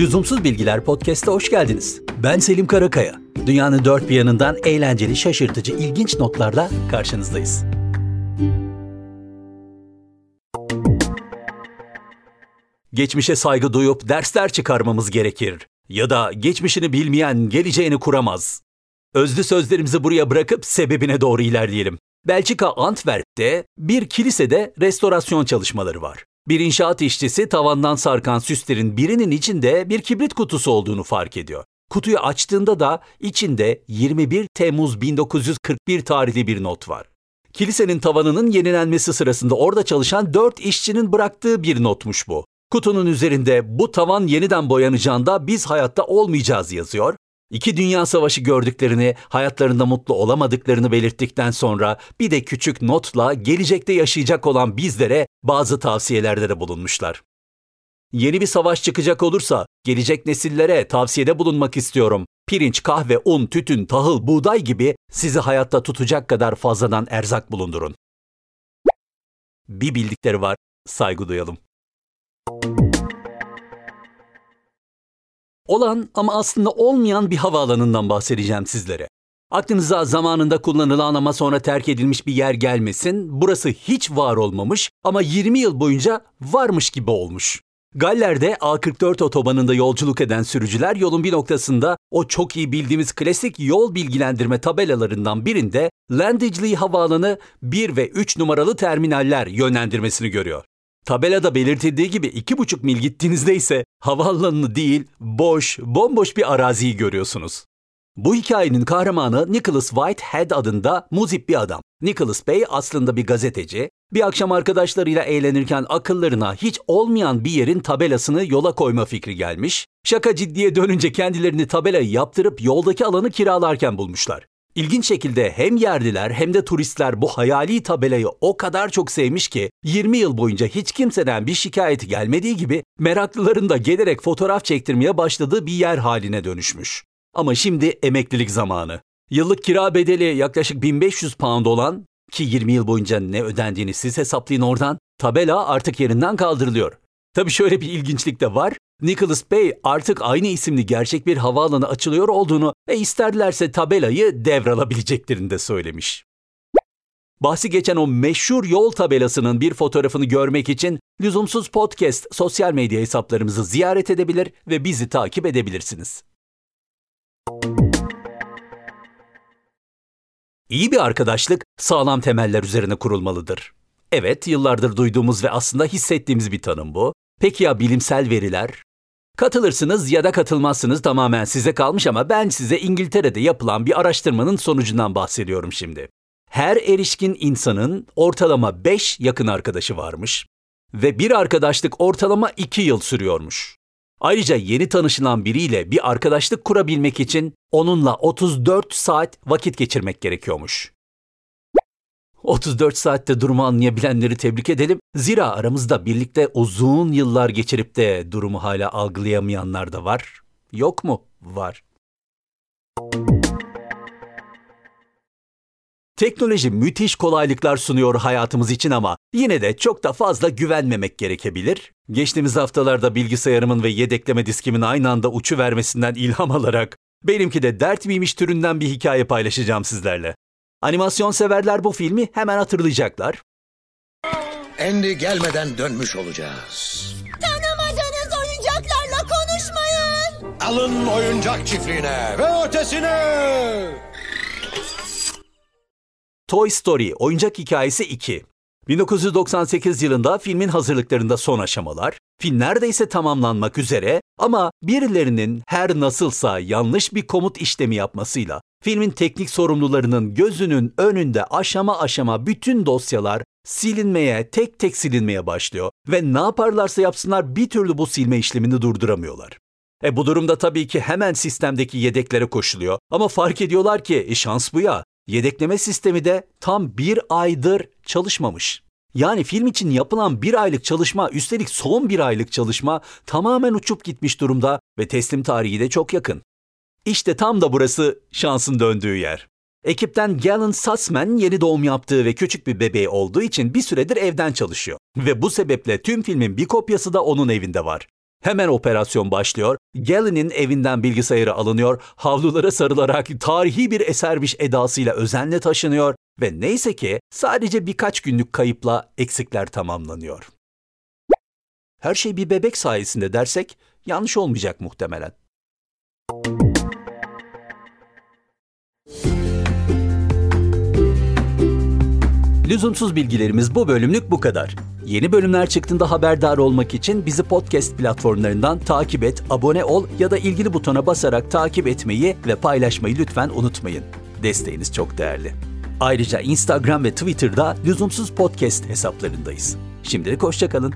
Lüzumsuz Bilgiler Podcast'a hoş geldiniz. Ben Selim Karakaya. Dünyanın dört bir yanından eğlenceli, şaşırtıcı, ilginç notlarla karşınızdayız. Geçmişe saygı duyup dersler çıkarmamız gerekir. Ya da geçmişini bilmeyen geleceğini kuramaz. Özlü sözlerimizi buraya bırakıp sebebine doğru ilerleyelim. Belçika Antwerp'te bir kilisede restorasyon çalışmaları var. Bir inşaat işçisi tavandan sarkan süslerin birinin içinde bir kibrit kutusu olduğunu fark ediyor. Kutuyu açtığında da içinde 21 Temmuz 1941 tarihli bir not var. Kilisenin tavanının yenilenmesi sırasında orada çalışan 4 işçinin bıraktığı bir notmuş bu. Kutunun üzerinde bu tavan yeniden boyanacağında biz hayatta olmayacağız yazıyor İki dünya savaşı gördüklerini, hayatlarında mutlu olamadıklarını belirttikten sonra bir de küçük notla gelecekte yaşayacak olan bizlere bazı tavsiyelerde de bulunmuşlar. Yeni bir savaş çıkacak olursa gelecek nesillere tavsiyede bulunmak istiyorum. Pirinç, kahve, un, tütün, tahıl, buğday gibi sizi hayatta tutacak kadar fazladan erzak bulundurun. Bir bildikleri var, saygı duyalım. Olan ama aslında olmayan bir havaalanından bahsedeceğim sizlere. Aklınıza zamanında kullanılan ama sonra terk edilmiş bir yer gelmesin. Burası hiç var olmamış ama 20 yıl boyunca varmış gibi olmuş. Galler'de A44 otobanında yolculuk eden sürücüler yolun bir noktasında o çok iyi bildiğimiz klasik yol bilgilendirme tabelalarından birinde Landingsley Havaalanı 1 ve 3 numaralı terminaller yönlendirmesini görüyor. Tabelada belirtildiği gibi iki buçuk mil gittiğinizde ise havaalanını değil, boş, bomboş bir araziyi görüyorsunuz. Bu hikayenin kahramanı Nicholas Whitehead adında muzip bir adam. Nicholas Bey aslında bir gazeteci. Bir akşam arkadaşlarıyla eğlenirken akıllarına hiç olmayan bir yerin tabelasını yola koyma fikri gelmiş. Şaka ciddiye dönünce kendilerini tabelayı yaptırıp yoldaki alanı kiralarken bulmuşlar. İlginç şekilde hem yerliler hem de turistler bu hayali tabelayı o kadar çok sevmiş ki 20 yıl boyunca hiç kimseden bir şikayeti gelmediği gibi meraklıların da gelerek fotoğraf çektirmeye başladığı bir yer haline dönüşmüş. Ama şimdi emeklilik zamanı. Yıllık kira bedeli yaklaşık 1500 pound olan ki 20 yıl boyunca ne ödendiğini siz hesaplayın oradan, tabela artık yerinden kaldırılıyor. Tabii şöyle bir ilginçlik de var. Nicholas Bey artık aynı isimli gerçek bir havaalanı açılıyor olduğunu ve isterlerse tabelayı devralabileceklerini de söylemiş. Bahsi geçen o meşhur yol tabelasının bir fotoğrafını görmek için Lüzumsuz Podcast sosyal medya hesaplarımızı ziyaret edebilir ve bizi takip edebilirsiniz. İyi bir arkadaşlık sağlam temeller üzerine kurulmalıdır. Evet, yıllardır duyduğumuz ve aslında hissettiğimiz bir tanım bu. Peki ya bilimsel veriler? Katılırsınız ya da katılmazsınız tamamen size kalmış ama ben size İngiltere'de yapılan bir araştırmanın sonucundan bahsediyorum şimdi. Her erişkin insanın ortalama 5 yakın arkadaşı varmış ve bir arkadaşlık ortalama 2 yıl sürüyormuş. Ayrıca yeni tanışılan biriyle bir arkadaşlık kurabilmek için onunla 34 saat vakit geçirmek gerekiyormuş. 34 saatte durumu anlayabilenleri tebrik edelim. Zira aramızda birlikte uzun yıllar geçirip de durumu hala algılayamayanlar da var. Yok mu? Var. Teknoloji müthiş kolaylıklar sunuyor hayatımız için ama yine de çok da fazla güvenmemek gerekebilir. Geçtiğimiz haftalarda bilgisayarımın ve yedekleme diskimin aynı anda uçu vermesinden ilham alarak benimki de dert miymiş türünden bir hikaye paylaşacağım sizlerle. Animasyon severler bu filmi hemen hatırlayacaklar. Andy gelmeden dönmüş olacağız. Tanımadığınız oyuncaklarla konuşmayın. Alın oyuncak çiftliğine ve ötesine. Toy Story Oyuncak Hikayesi 2 1998 yılında filmin hazırlıklarında son aşamalar, film neredeyse tamamlanmak üzere ama birilerinin her nasılsa yanlış bir komut işlemi yapmasıyla filmin teknik sorumlularının gözünün önünde aşama aşama bütün dosyalar silinmeye, tek tek silinmeye başlıyor ve ne yaparlarsa yapsınlar bir türlü bu silme işlemini durduramıyorlar. E bu durumda tabii ki hemen sistemdeki yedeklere koşuluyor ama fark ediyorlar ki e şans bu ya yedekleme sistemi de tam bir aydır çalışmamış. Yani film için yapılan bir aylık çalışma, üstelik son bir aylık çalışma tamamen uçup gitmiş durumda ve teslim tarihi de çok yakın. İşte tam da burası şansın döndüğü yer. Ekipten Galen Sussman yeni doğum yaptığı ve küçük bir bebeği olduğu için bir süredir evden çalışıyor. Ve bu sebeple tüm filmin bir kopyası da onun evinde var. Hemen operasyon başlıyor. Galen'in evinden bilgisayarı alınıyor, havlulara sarılarak tarihi bir esermiş edasıyla özenle taşınıyor ve neyse ki sadece birkaç günlük kayıpla eksikler tamamlanıyor. Her şey bir bebek sayesinde dersek yanlış olmayacak muhtemelen. Lüzumsuz bilgilerimiz bu bölümlük bu kadar. Yeni bölümler çıktığında haberdar olmak için bizi podcast platformlarından takip et, abone ol ya da ilgili butona basarak takip etmeyi ve paylaşmayı lütfen unutmayın. Desteğiniz çok değerli. Ayrıca Instagram ve Twitter'da lüzumsuz podcast hesaplarındayız. Şimdilik hoşçakalın.